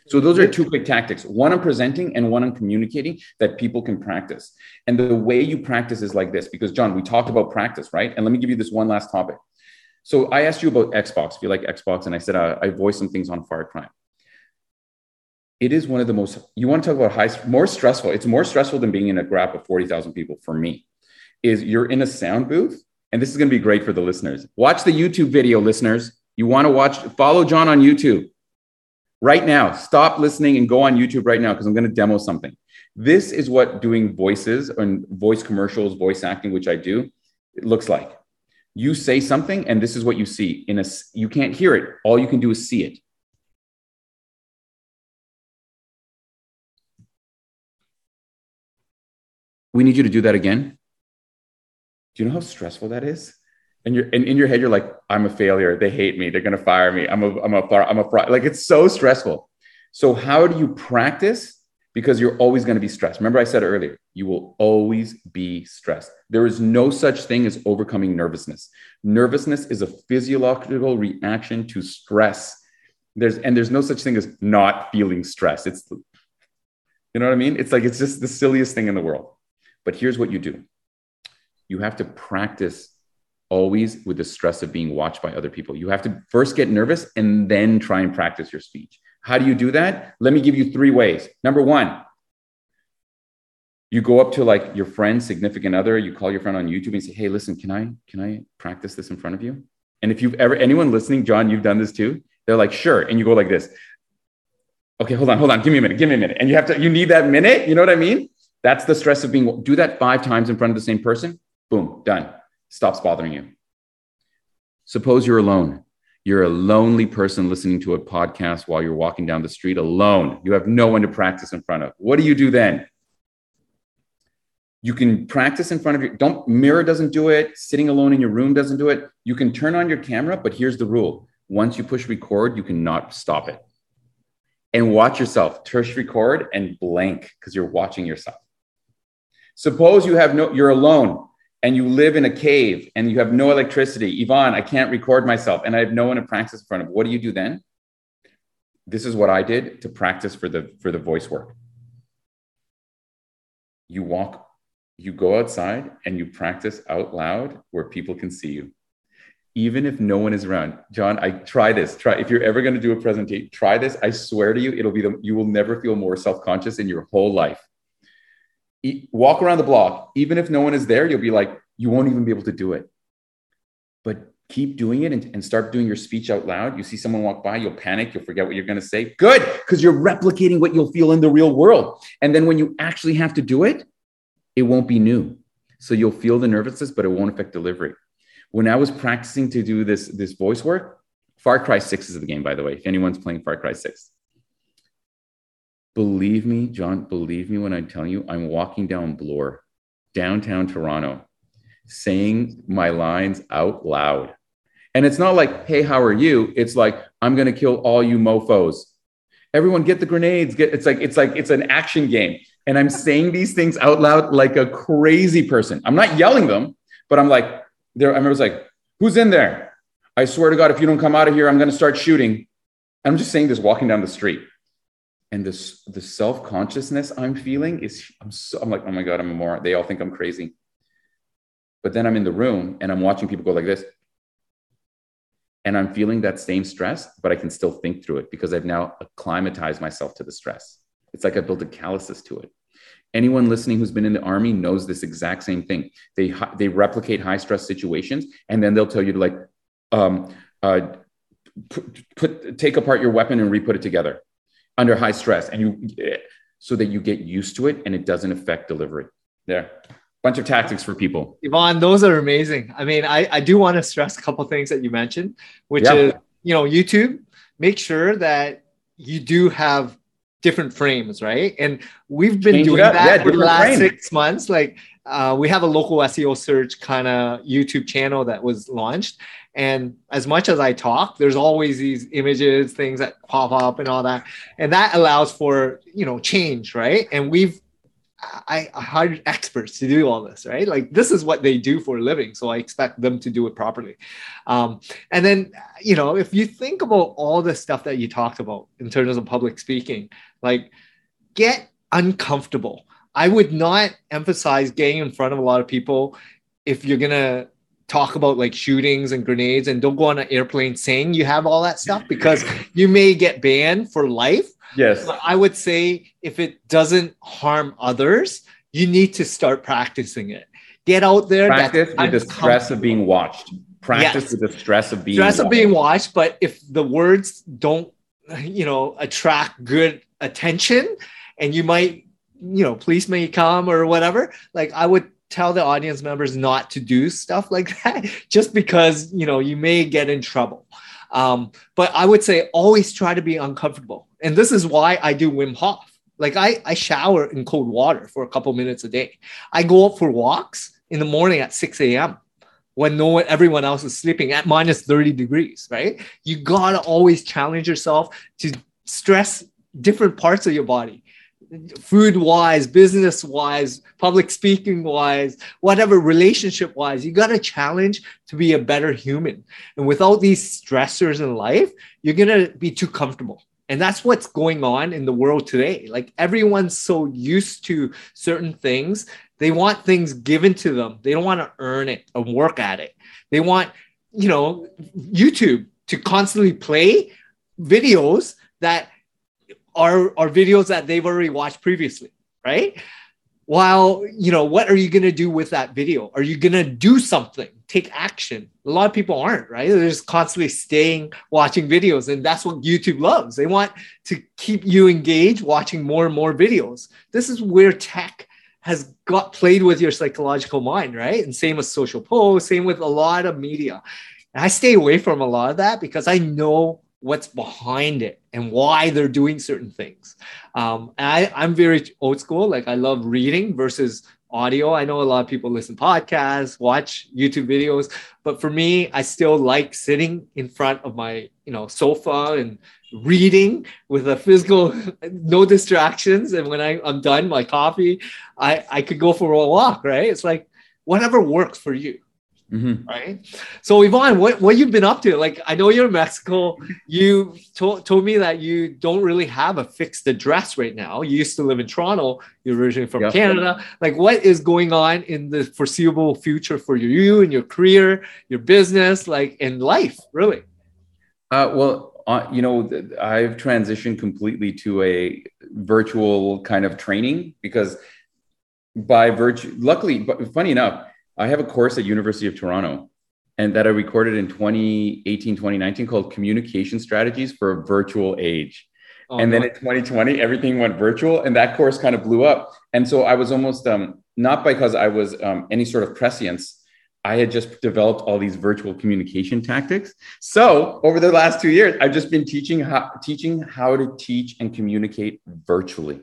So those are two quick tactics. One on presenting and one on communicating that people can practice. And the way you practice is like this, because John, we talked about practice, right? And let me give you this one last topic. So I asked you about Xbox, if you like Xbox, and I said uh, I voiced some things on Far Cry. It is one of the most, you want to talk about high, more stressful. It's more stressful than being in a grap of 40,000 people for me, is you're in a sound booth. And this is going to be great for the listeners. Watch the YouTube video, listeners. You want to watch, follow John on YouTube right now. Stop listening and go on YouTube right now because I'm going to demo something. This is what doing voices and voice commercials, voice acting, which I do, it looks like. You say something, and this is what you see. In a, you can't hear it. All you can do is see it. We need you to do that again. Do you know how stressful that is? and you're and in your head you're like i'm a failure. They hate me. They're to fire me. I'm a i'm a i'm a fraud like it's so stressful. So how do you practice? Because you're always to be stressed. Remember i said earlier you will always be stressed. There is no such thing as overcoming nervousness. Nervousness is a physiological reaction to stress. There's and there's no such thing as not feeling stress it's you know what i mean? It's like it's just the silliest thing in the world. But here's what you do you have to practice always with the stress of being watched by other people. You have to first get nervous and then try and practice your speech. How do you do that? Let me give you three ways. Number one, you go up to like your friend, significant other, you call your friend on YouTube and say, "Hey, listen, can I can I practice this in front of you?" And if you've ever anyone listening, John, you've done this too. They're like, "Sure," and you go like this. Okay, hold on, hold on. Give me a minute. Give me a minute. And you have to. You need that minute. You know what I mean? That's the stress of being. Do that five times in front of the same person. Boom, done stops bothering you. Suppose you're alone. You're a lonely person listening to a podcast while you're walking down the street alone. You have no one to practice in front of. What do you do then? You can practice in front of your don't mirror doesn't do it, sitting alone in your room doesn't do it. You can turn on your camera, but here's the rule. Once you push record, you cannot stop it. And watch yourself. Push record and blank because you're watching yourself. Suppose you have no you're alone and you live in a cave and you have no electricity, Ivan, I can't record myself and I have no one to practice in front of. What do you do then? This is what I did to practice for the for the voice work. You walk, you go outside and you practice out loud where people can see you. Even if no one is around. John, I try this. Try if you're ever going to do a presentation, try this. I swear to you, it'll be the you will never feel more self-conscious in your whole life walk around the block, even if no one is there, you'll be like, you won't even be able to do it. But keep doing it and, and start doing your speech out loud. You see someone walk by, you'll panic, you'll forget what you're going to say. Good, because you're replicating what you'll feel in the real world. And then when you actually have to do it, it won't be new. So you'll feel the nervousness, but it won't affect delivery. When I was practicing to do this, this voice work, Far Cry 6 is the game, by the way, if anyone's playing Far Cry 6. Believe me, John, believe me when I tell you, I'm walking down Bloor, downtown Toronto, saying my lines out loud. And it's not like, hey, how are you? It's like, I'm going to kill all you mofos. Everyone get the grenades. Get it's like it's like it's an action game. And I'm saying these things out loud like a crazy person. I'm not yelling them, but I'm like, there, I remember was like, who's in there? I swear to God, if you don't come out of here, I'm going to start shooting. I'm just saying this walking down the street and this the self-consciousness i'm feeling is i'm so i'm like oh my god i'm a moron. They all think i'm crazy. But then i'm in the room and i'm watching people go like this. And i'm feeling that same stress but i can still think through it because i've now acclimatized myself to the stress. It's like i built a calluses to it. Anyone listening who's been in the army knows this exact same thing. They they replicate high stress situations and then they'll tell you to like um, uh, put, put take apart your weapon and re-put it together under high stress, and you so that you get used to it and it doesn't affect delivery. There, bunch of tactics for people. Ivan, those are amazing. I mean, I, I do want to stress a couple things that you mentioned, which yeah. is you know YouTube. Make sure that you do have different frames, right? And we've been Change doing that yeah, for the last six months. Like uh, we have a local SEO search kind of YouTube channel that was launched. And as much as I talk, there's always these images, things that pop up and all that. And that allows for, you know, change, right? And we've I, hired experts to do all this, right? Like this is what they do for a living, so I expect them to do it properly. Um, and then, you know, if you think about all the stuff that you talked about in terms of public speaking, like get uncomfortable. I would not emphasize getting in front of a lot of people if you're gonna talk about like shootings and grenades and don't go on an airplane saying you have all that stuff because you may get banned for life Yes. But I would say if it doesn't harm others, you need to start practicing it. Get out there. Practice with the stress of being watched. Practice yes. with the stress of being stress watched. of being watched. But if the words don't, you know, attract good attention, and you might, you know, police may come or whatever. Like I would tell the audience members not to do stuff like that, just because you know you may get in trouble. Um, but I would say always try to be uncomfortable. And this is why I do Wim Hof. Like I, I shower in cold water for a couple minutes a day. I go out for walks in the morning at 6 a.m. when no one, everyone else is sleeping at minus 30 degrees, right? You gotta always challenge yourself to stress different parts of your body food wise, business wise, public speaking wise, whatever relationship wise, you got to challenge to be a better human. And without these stressors in life, you're going to be too comfortable. And that's what's going on in the world today. Like everyone's so used to certain things, they want things given to them. They don't want to earn it and work at it. They want, you know, YouTube to constantly play videos that are, are videos that they've already watched previously, right? While, you know, what are you to do with that video? Are you to do something, take action? A lot of people aren't, right? They're just constantly staying watching videos. And that's what YouTube loves. They want to keep you engaged watching more and more videos. This is where tech has got played with your psychological mind, right? And same with social posts, same with a lot of media. And I stay away from a lot of that because I know what's behind it and why they're doing certain things. Um, I, I'm very old school. Like I love reading versus audio. I know a lot of people listen podcasts, watch YouTube videos, but for me, I still like sitting in front of my, you know, sofa and reading with a physical, no distractions. And when I, I'm done my coffee, I, I could go for a walk, right? It's like whatever works for you. Mm-hmm. Right. So Ivan, what what you've been up to? Like, I know you're in Mexico. You told told me that you don't really have a fixed address right now. You used to live in Toronto. You're originally from. Canada. Like, what is going on in the foreseeable future for you and your career, your business, like in life, really? Uh, well, uh, you know, I've transitioned completely to a virtual kind of training because by virtue, luckily, but funny enough I have a course at University of Toronto and that I recorded in 2018, 2019 called Communication Strategies for a Virtual Age. Oh, and then in 2020, everything went virtual and that course kind of blew up. And so I was almost, um, not because I was um, any sort of prescience, I had just developed all these virtual communication tactics. So over the last two years, I've just been teaching how, teaching how to teach and communicate virtually.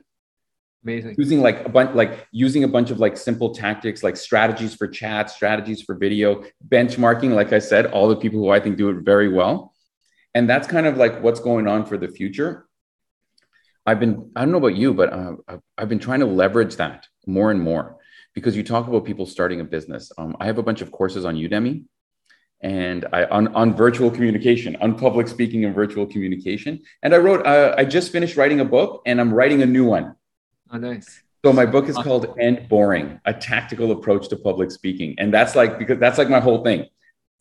Amazing. Using like a bunch, like using a bunch of like simple tactics, like strategies for chat, strategies for video, benchmarking. Like I said, all the people who I think do it very well, and that's kind of like what's going on for the future. I've been, I don't know about you, but uh, I've been trying to leverage that more and more because you talk about people starting a business. Um, I have a bunch of courses on Udemy and I on, on virtual communication, on public speaking and virtual communication. And I wrote, uh, I just finished writing a book and I'm writing a new one Oh, nice. So my book is called End Boring: A Tactical Approach to Public Speaking, and that's like because that's like my whole thing.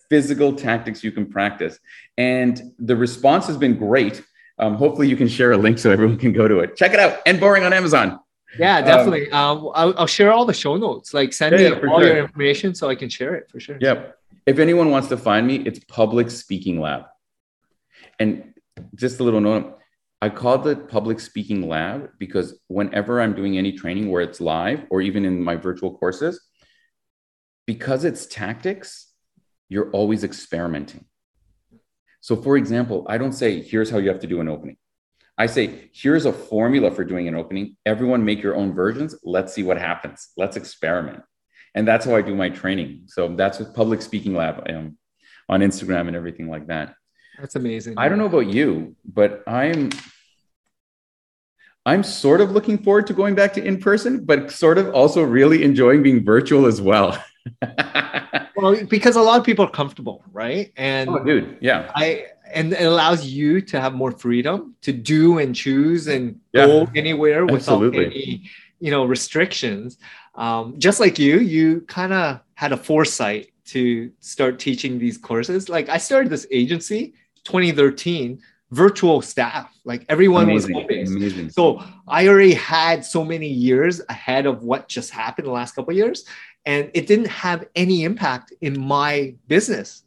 Physical tactics you can practice, and the response has been great. Um, hopefully, you can share a link so everyone can go to it. Check it out. End Boring on Amazon. Yeah, um, definitely. Um, I'll, I'll, share all the show notes. Like send yeah, me yeah, all sure. your information so I can share it for sure. Yep. If anyone wants to find me, it's Public Speaking Lab. And just a little note, I call it Public Speaking Lab because whenever I'm doing any training where it's live or even in my virtual courses, because it's tactics, you're always experimenting. So, for example, I don't say, here's how you have to do an opening. I say, here's a formula for doing an opening. Everyone make your own versions. Let's see what happens. Let's experiment. And that's how I do my training. So that's with Public Speaking Lab um, on Instagram and everything like that. That's amazing. I don't know about you, but I'm I'm sort of looking forward to going back to in person, but sort of also really enjoying being virtual as well. well, because a lot of people are comfortable, right? And oh, dude, yeah. I and it allows you to have more freedom to do and choose and yeah, go anywhere without any you know restrictions um, just like you you kind of had a foresight to start teaching these courses like i started this agency 2013 virtual staff like everyone amazing, was amazing. so i already had so many years ahead of what just happened the last couple years and it didn't have any impact in my business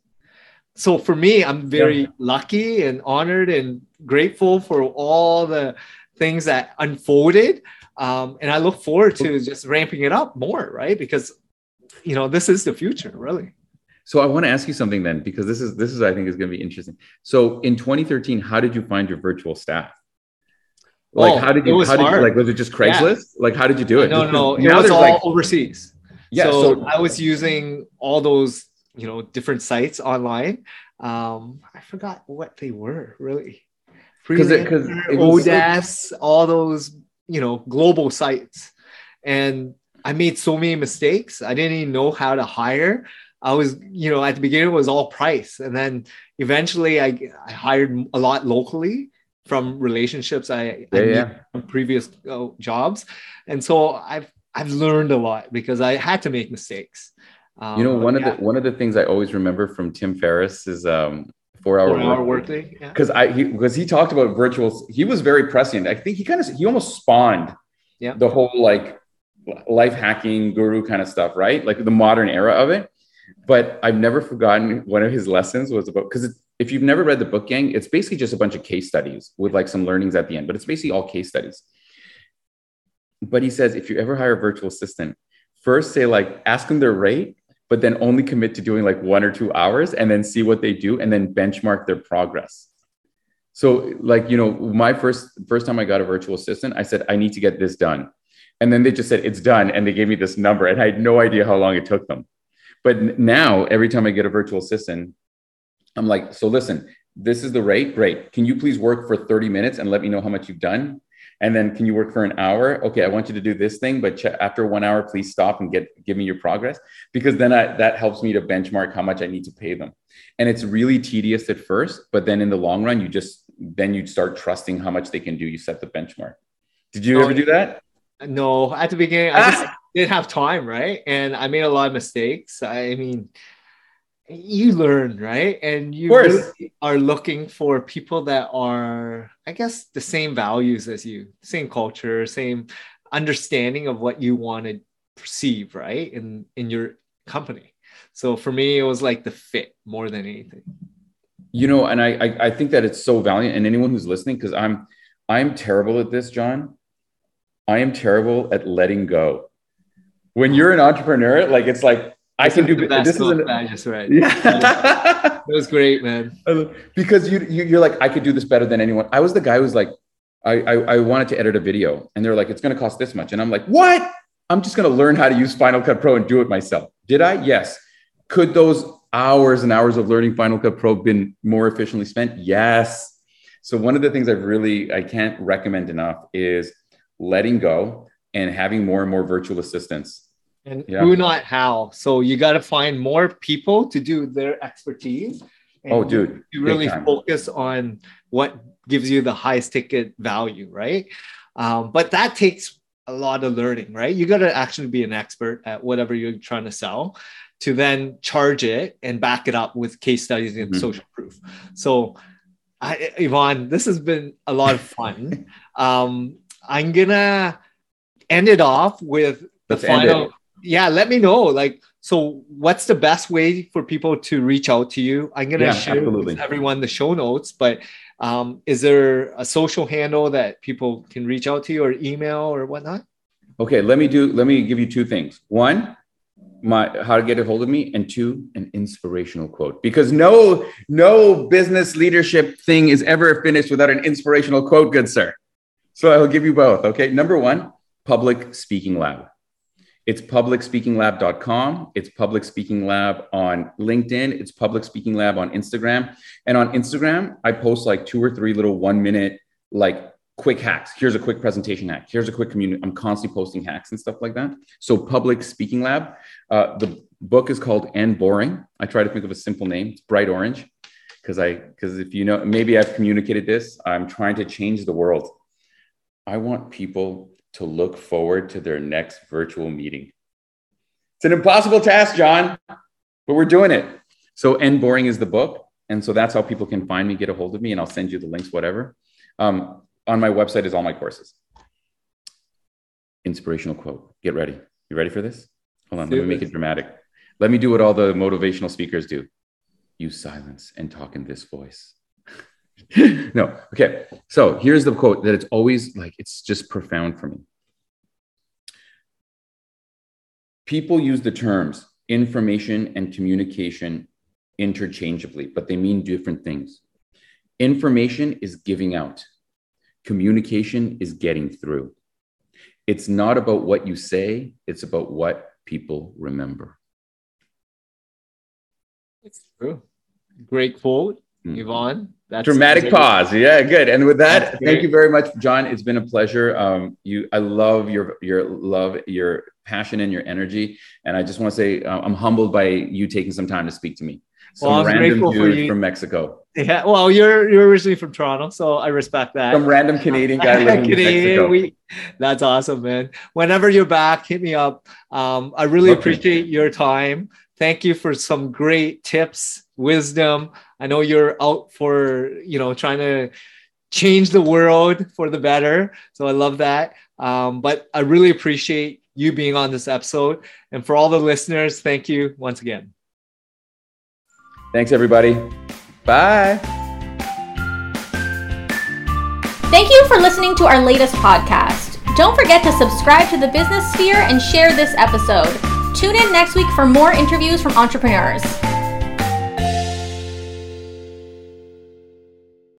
so for me, I'm very yeah. lucky and honored and grateful for all the things that unfolded. Um, and I look forward to just ramping it up more, right? Because you know this is the future, really. So I want to ask you something then, because this is this is I think is going to be interesting. So in 2013, how did you find your virtual staff? Like oh, how did you how did you like was it just Craigslist? Yeah. Like how did you do it? No, no, it was all like, overseas. Yeah, so, so I was using all those you know different sites online. Um, I forgot what they were really. Because Odesk, all those you know global sites, and I made so many mistakes. I didn't even know how to hire. I was, you know, at the beginning it was all price, and then eventually I, I hired a lot locally from relationships I, yeah, I yeah. from previous uh, jobs, and so I've I've learned a lot because I had to make mistakes. Um, you know, one yeah. of the one of the things I always remember from Tim Ferriss is um, four hour, four hour workday. Because yeah. I because he, he, talked about virtual. He was very prescient. I think he kind of he almost spawned yeah. the whole like life hacking guru kind of stuff, right? Like the modern era of it. But I've never forgotten one of his lessons was about because if you've never read the book, gang, it's basically just a bunch of case studies with like some learnings at the end. But it's basically all case studies. But he says if you ever hire a virtual assistant, first say like ask them their rate but then only commit to doing like one or two hours and then see what they do and then benchmark their progress. So like, you know, my first first time I got a virtual assistant, I said I need to get this done. And then they just said it's done and they gave me this number and I had no idea how long it took them. But now every time I get a virtual assistant, I'm like, so listen, this is the rate. Great. Can you please work for 30 minutes and let me know how much you've done? and then can you work for an hour okay i want you to do this thing but ch- after one hour please stop and get give me your progress because then I, that helps me to benchmark how much i need to pay them and it's really tedious at first but then in the long run you just then you start trusting how much they can do you set the benchmark did you ever do that no at the beginning i just didn't have time right? And i made a lot of mistakes. I mean you learn right? And you really are looking for people that are i guess the same values as you same culture same understanding of what you want to perceive right? In in your company. So for me it was like the fit more than anything. You know and i i, I think that it's so valiant. And anyone who's listening because i'm i'm terrible at this john i am terrible at letting go when you're an entrepreneur like it's like I can do this. Is an, I just read. Yeah, it was great, man. Because you, you are like I could do this better than anyone. I was the guy who's like, I, I I wanted to edit a video, and they're like, it's going to cost this much, and I'm like, what? I'm just going to learn how to use Final Cut Pro and do it myself. Did I? Yes. Could those hours and hours of learning Final Cut Pro been more efficiently spent? Yes. So one of the things I've really I can't recommend enough is letting go and having more and more virtual assistants and yeah. who not how. So you got to find more people to do their expertise. oh, dude, you really focus on what gives you the highest ticket value, right? Um, but that takes a lot of learning, right? You got to actually be an expert at whatever you're trying to sell to then charge it and back it up with case studies and mm-hmm. social proof. So, I, Ivan, this has been a lot of fun. um, I'm gonna end it off with the Let's final yeah let me know like so what's the best way for people to reach out to you? I'm gonna Yeah, share absolutely. with everyone the show notes, but um, is there a social handle that people can reach out to you or email or whatnot? Okay, let me do. Let me give you two things. One, my how to get a hold of me, and two, an inspirational quote. Because no, no business leadership thing is ever finished without an inspirational quote, good sir. So I'll give you both. Okay, number one, Public Speaking Lab. It's publicspeakinglab.com. It's Public Speaking Lab on LinkedIn. It's Public Speaking Lab on Instagram. And on Instagram, I post like two or three little one minute, like quick hacks. Here's a quick presentation hack. Here's a quick community. I'm constantly posting hacks and stuff like that. So, Public Speaking Lab. Uh, the book is called End Boring. I try to think of a simple name. It's bright orange because I because if you know maybe I've communicated this. I'm trying to change the world. I want people to look forward to their next virtual meeting. It's an impossible task, John, but we're doing it. So, End Boring is the book. And so that's how people can find me, get a hold of me, and I'll send you the links, whatever. Um, on my website is all my courses. Inspirational quote. Get ready. You ready for this? Hold on, let me make it dramatic. Let me do what all the motivational speakers do use silence and talk in this voice. no, okay. So here's the quote that it's always like, it's just profound for me. People use the terms information and communication interchangeably, but they mean different things. Information is giving out, communication is getting through. It's not about what you say, it's about what people remember. It's true. Great quote, Mm. Ivan. That's Dramatic pause. Yeah, good. And with that, thank you very much, John. It's been a pleasure. Um, you, I love your your love, your passion, and your energy. And I just want to say, uh, I'm humbled by you taking some time to speak to me. Some Well, I'm random grateful for dude you. from Mexico, Yeah. Well, you're you're originally from Toronto, so I respect that. some random Canadian guy living in Canadian, Mexico. we- that's awesome, man. Whenever you're back, hit me up. Um, I really Okay. appreciate your time. Thank you for some great tips, wisdom. I know you're out for you know trying to change the world for the better, so I love that. Um, but I really appreciate you being on this episode, and for all the listeners, thank you once again. Thanks, everybody. Bye. Thank you for listening to our latest podcast. Don't forget to subscribe to the Business Sphere and share this episode. Tune in next week for more interviews from entrepreneurs.